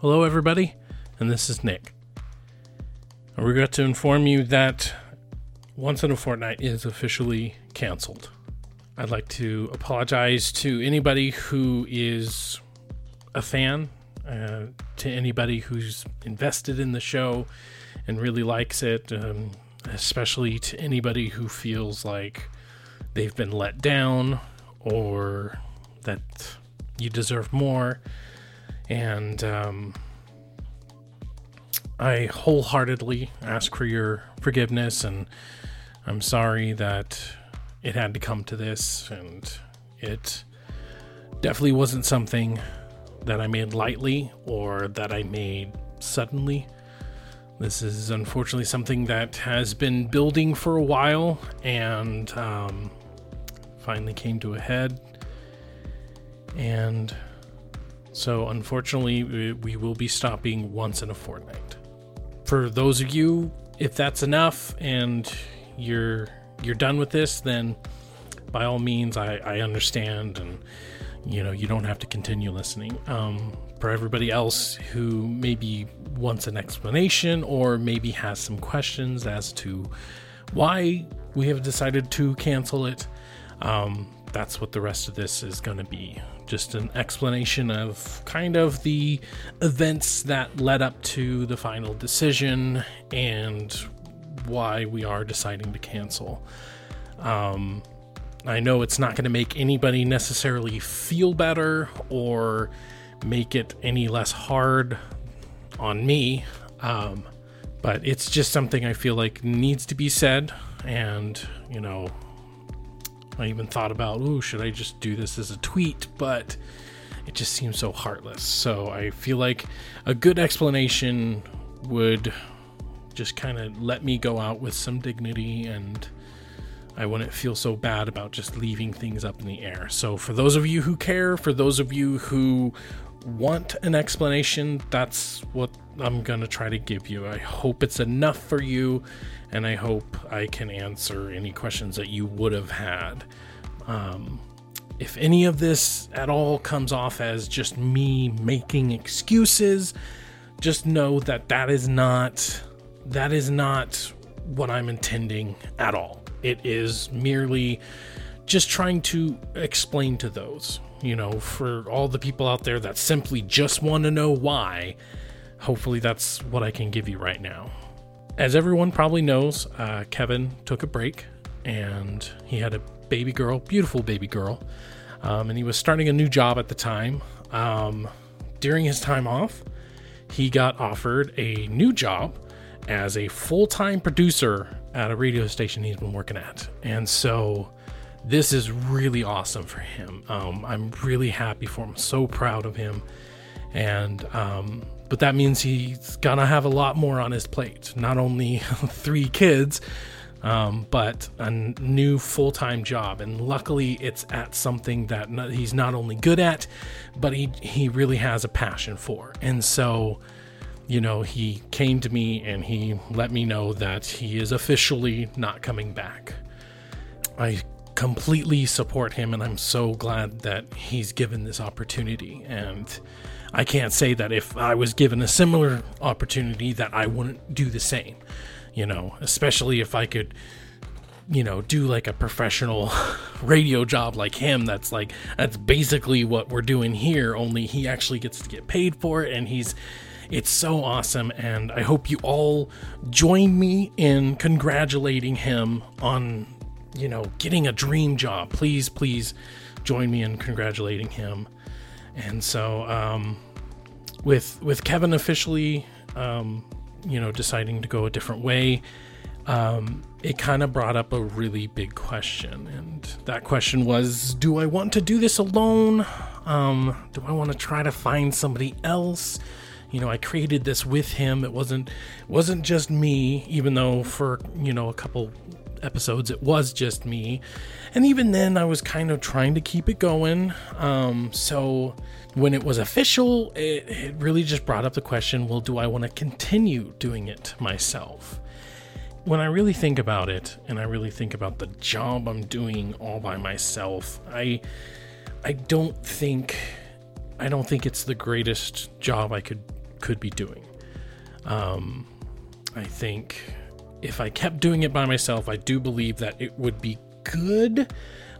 Hello, everybody, and this is Nick. I regret to inform you that Once in a Fortnight is officially canceled. I'd like to apologize to anybody who is a fan, uh, to anybody who's invested in the show and really likes it, um, especially to anybody who feels like they've been let down or that you deserve more and um, I wholeheartedly ask for your forgiveness, and I'm sorry that it had to come to this, and it definitely wasn't something that I made lightly or that I made suddenly. This is unfortunately something that has been building for a while and um, finally came to a head. And so, unfortunately, we, will be stopping once in a fortnight. For those of you, if that's enough and you're you're done with this, then by all means, I, I understand, and you know you don't have to continue listening. Um, for everybody else who maybe wants an explanation or maybe has some questions as to why we have decided to cancel it, um, that's what the rest of this is going to be just an explanation of kind of the events that led up to the final decision and why we are deciding to cancel. Um, I know it's not going to make anybody necessarily feel better or make it any less hard on me, um, but it's just something I feel like needs to be said. And, you know, I even thought about, oh, should I just do this as a tweet? But it just seems so heartless. So I feel like a good explanation would just kind of let me go out with some dignity and I wouldn't feel so bad about just leaving things up in the air. So, for those of you who care, for those of you who want an explanation, that's what I'm going to try to give you. I hope it's enough for you, and I hope I can answer any questions that you would have had. Um, if any of this at all comes off as just me making excuses, just know that that is not that is not what I'm intending at all. It is merely just trying to explain to those you know, for all the people out there that simply just want to know why, hopefully that's what I can give you right now. As everyone probably knows, uh, Kevin took a break and he had a baby girl, beautiful baby girl, um, and he was starting a new job at the time. Um, during his time off, he got offered a new job as a full time producer at a radio station he's been working at. And so this is really awesome for him. Um, I'm really happy for him. So proud of him. And, um, but that means he's gonna have a lot more on his plate. Not only three kids, um, but a new full time job. And luckily, it's at something that he's not only good at, but he, he really has a passion for. And so, you know, he came to me and he let me know that he is officially not coming back. I completely support him, and I'm so glad that he's given this opportunity. And I can't say that if I was given a similar opportunity that I wouldn't do the same, you know, especially if I could you know do like a professional radio job like him that's like that's basically what we're doing here only he actually gets to get paid for it and he's it's so awesome and i hope you all join me in congratulating him on you know, getting a dream job. Please, please join me in congratulating him. And so, um, with with Kevin officially, um, you know, deciding to go a different way, um, it kind of brought up a really big question, and that question was: Do I want to do this alone? Um, do I want to try to find somebody else? You know, I created this with him. It wasn't wasn't just me, even though for you know a couple episodes, it was just me. And even then, I was kind of trying to keep it going. Um, so when it was official, it, it really just brought up the question well, do I want to continue doing it myself? When I really think about it, and I really think about the job I'm doing all by myself, I I don't think I don't think it's the greatest job I could could be doing. Um, I think if I kept doing it by myself, I do believe that it would be good.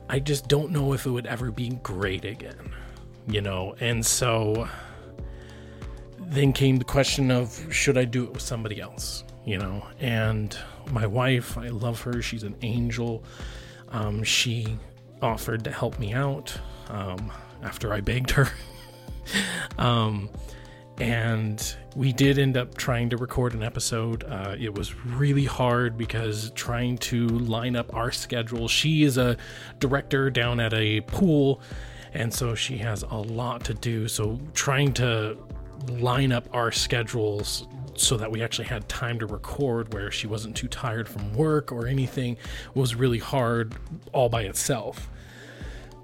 I just don't know if it would ever be great again, you know? And so then came the question of should I do it with somebody else, you know? And my wife, I love her. She's an angel. Um, she offered to help me out um, after I begged her. um, and we did end up trying to record an episode. Uh, it was really hard because trying to line up our schedule. She is a director down at a pool, and so she has a lot to do. So trying to line up our schedules so that we actually had time to record where she wasn't too tired from work or anything was really hard all by itself.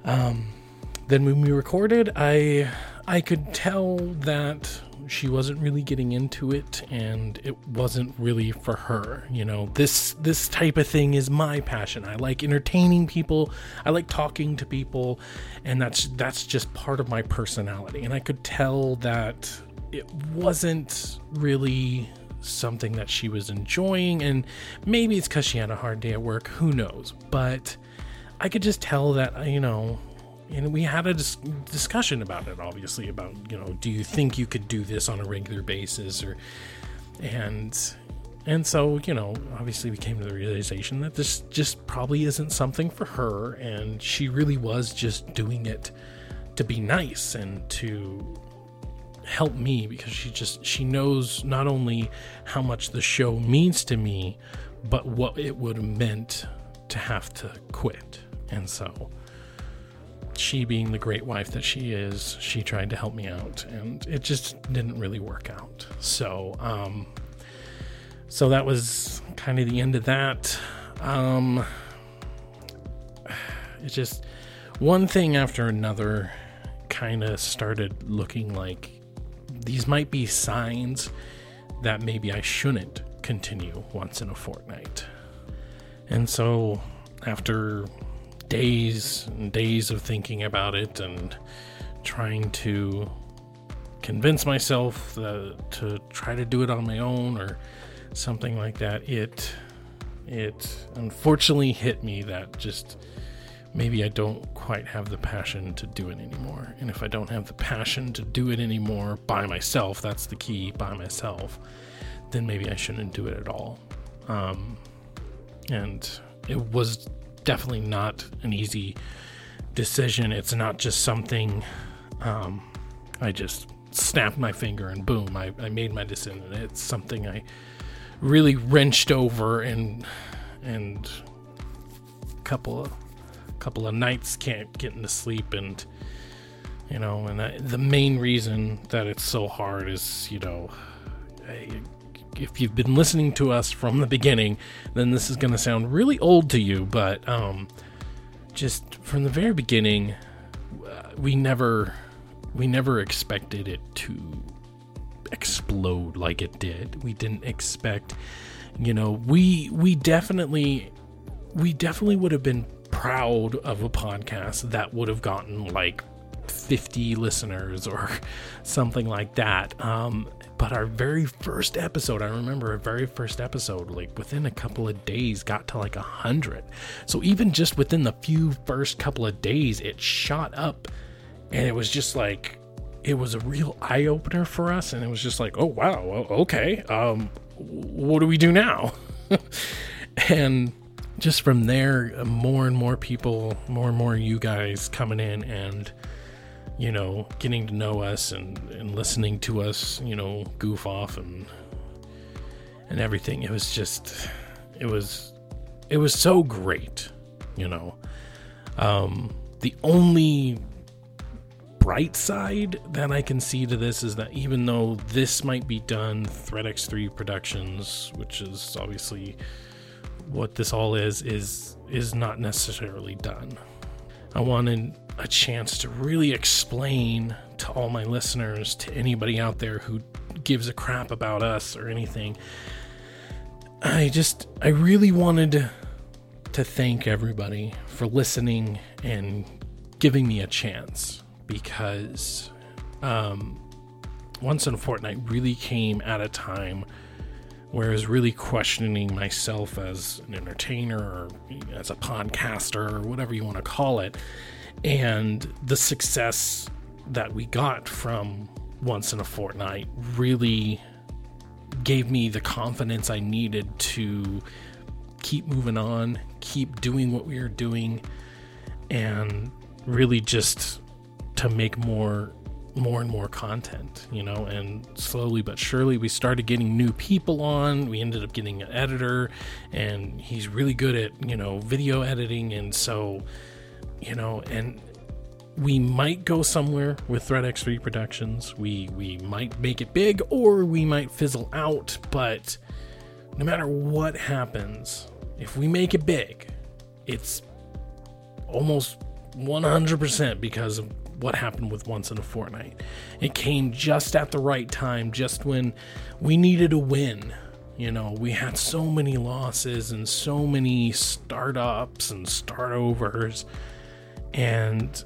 Um, then when we recorded, I I could tell that she wasn't really getting into it and it wasn't really for her you know? This this type of thing is my passion. I like entertaining people. I like talking to people and that's that's just part of my personality. And i could tell that it wasn't really something that she was enjoying and maybe it's because she had a hard day at work. Who knows? But i could just tell that you know and we had a dis- discussion about it obviously about you know do you think you could do this on a regular basis or and and so you know obviously we came to the realization that this just probably isn't something for her and she really was just doing it to be nice and to help me because she just she knows not only how much the show means to me but what it would have meant to have to quit. And so she being the great wife that she is, she tried to help me out, and it just didn't really work out. So, um, so that was kind of the end of that. Um, it just one thing after another kind of started looking like these might be signs that maybe I shouldn't continue once in a fortnight. And so after days and days of thinking about it and trying to convince myself to try to do it on my own or something like that it it unfortunately hit me that just maybe I don't quite have the passion to do it anymore. And if I don't have the passion to do it anymore by myself, that's the key by myself, then maybe I shouldn't do it at all. Um, and it was definitely not an easy decision. It's not just something um, I just snapped my finger and boom, I, I made my decision. It's something I really wrenched over and and a couple of couple of nights can't get into sleep and you know and I, the main reason that it's so hard is you know if you've been listening to us from the beginning, then this is going to sound really old to you, but um, just from the very beginning, uh, we never we never expected it to explode like it did. We didn't expect, you know, we we definitely we definitely would have been proud of a podcast that would have gotten like 50 listeners or something like that. Um, but our very first episode, I remember our very first episode, like within a couple of days, got to like a hundred. So even just within the few first couple of days, it shot up, and it was just like it was a real eye opener for us. And it was just like, oh wow, okay, um, what do we do now? and just from there, more and more people, more and more you guys coming in and you know, getting to know us and, and listening to us, you know, goof off and and everything. It was just it was it was so great, you know. Um the only bright side that I can see to this is that even though this might be done Threat X3 Productions, which is obviously what this all is, is is not necessarily done. I wanted a chance to really explain to all my listeners, to anybody out there who gives a crap about us or anything. I just, I really wanted to thank everybody for listening and giving me a chance because um, once in a fortnight really came at a time where I was really questioning myself as an entertainer or as a podcaster or whatever you want to call it. And the success that we got from once in a fortnight really gave me the confidence I needed to keep moving on, keep doing what we are doing, and really just to make more more and more content, you know, and slowly but surely we started getting new people on. We ended up getting an editor and he's really good at, you know, video editing and so, you know, and we might go somewhere with Threat X3 Productions. We we might make it big or we might fizzle out, but no matter what happens, if we make it big, it's almost 100% because of what happened with Once in a Fortnight. It came just at the right time, just when we needed a win. You know, we had so many losses and so many startups and startovers, and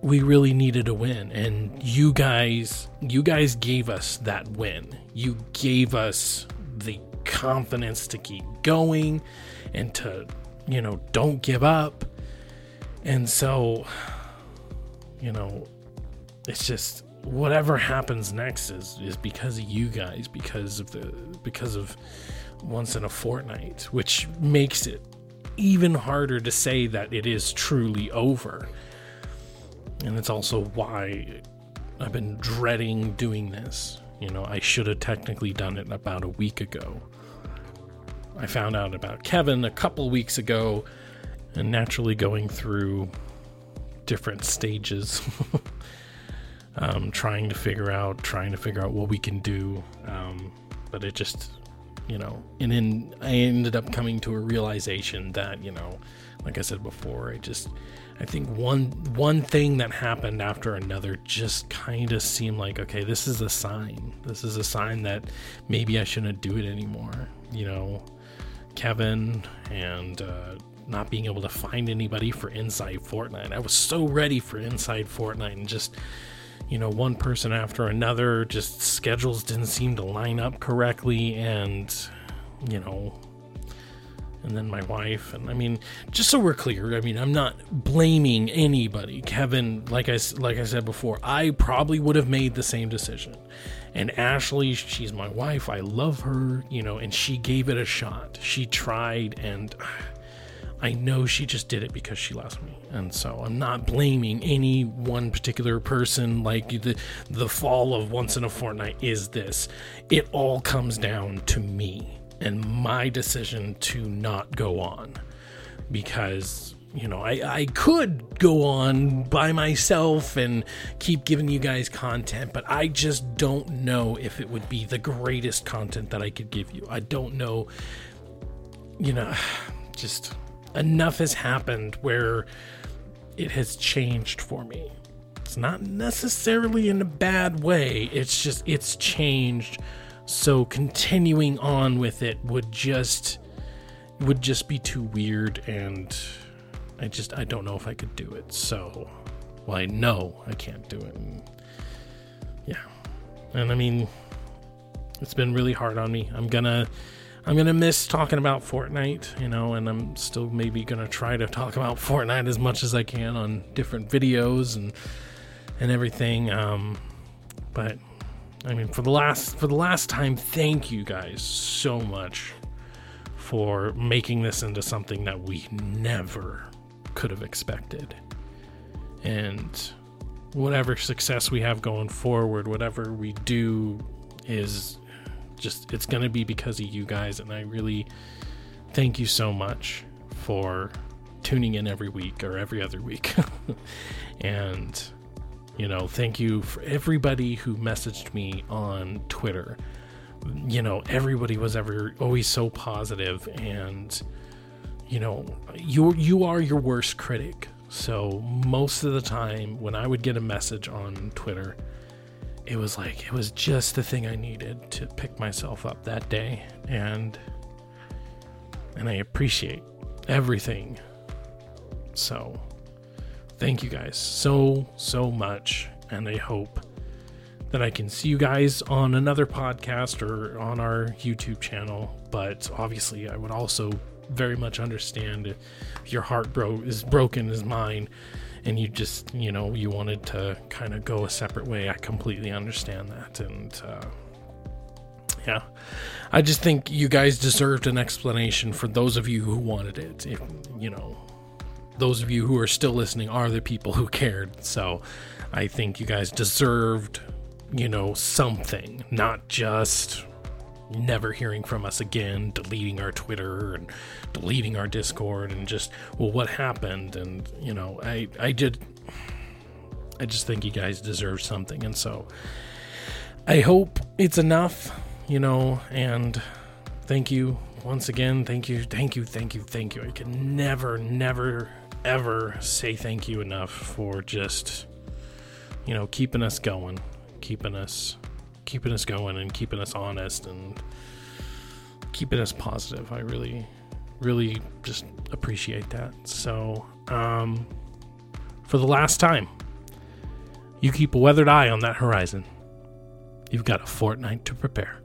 we really needed a win. And you guys, you guys gave us that win. You gave us the confidence to keep going and to, you know, don't give up. And so you know, it's just whatever happens next is is because of you guys, because of the because of once in a fortnight, which makes it even harder to say that it is truly over. And it's also why I've been dreading doing this. You know, I should have technically done it about a week ago. I found out about Kevin a couple weeks ago, and naturally going through different stages. um, trying to figure out, trying to figure out what we can do. Um, but it just, you know, and then I ended up coming to a realization that, you know, like I said before, I just, I think one one thing that happened after another just kind of seemed like, okay, this is a sign. This is a sign that maybe I shouldn't do it anymore. You know, Kevin and uh, not being able to find anybody for Inside Fortnite. I was so ready for Inside Fortnite and just you know, one person after another, just schedules didn't seem to line up correctly and you know, and then my wife and I mean, just so we're clear, I mean, I'm not blaming anybody. Kevin, like I like I said before, I probably would have made the same decision. And Ashley, she's my wife. I love her, you know, and she gave it a shot. She tried and I know she just did it because she loves me. And so I'm not blaming any one particular person like the the fall of once in a fortnight is this. It all comes down to me and my decision to not go on. Because you know, I, I could go on by myself and keep giving you guys content, but I just don't know if it would be the greatest content that I could give you. I don't know, you know, just enough has happened where it has changed for me. It's not necessarily in a bad way, it's just, it's changed. So continuing on with it would just would just be too weird and I just I don't know if I could do it. So well I know I can't do it. And, yeah. And I mean it's been really hard on me. I'm gonna I'm gonna miss talking about Fortnite, you know, and I'm still maybe gonna try to talk about Fortnite as much as I can on different videos and and everything. Um, but I mean, for the last for the last time, thank you guys so much for making this into something that we never could have expected. And whatever success we have going forward, whatever we do is just it's going to be because of you guys and I really thank you so much for tuning in every week or every other week. and you know, thank you for everybody who messaged me on Twitter. You know, everybody was ever always so positive and you know, you you are your worst critic. So most of the time when I would get a message on Twitter, it was like it was just the thing I needed to pick myself up that day and and I appreciate everything. So thank you guys so so much and I hope that I can see you guys on another podcast or on our YouTube channel. But obviously, I would also very much understand if your heart bro- is broken as mine and you just, you know, you wanted to kind of go a separate way. I completely understand that. And, uh, yeah, I just think you guys deserved an explanation for those of you who wanted it. If, you know, those of you who are still listening are the people who cared. So I think you guys deserved, you know, something, not just never hearing from us again, deleting our Twitter and deleting our Discord and just, well, what happened? And, you know, I, I did, I just think you guys deserve something. And so I hope it's enough, you know, and thank you once again. Thank you, thank you, thank you, thank you. I can never, never, ever say thank you enough for just, you know, keeping us going, keeping us keeping us going and keeping us honest and keeping us positive. I really, really just appreciate that. So, um, for the last time, you keep a weathered eye on that horizon. You've got a fortnight to prepare.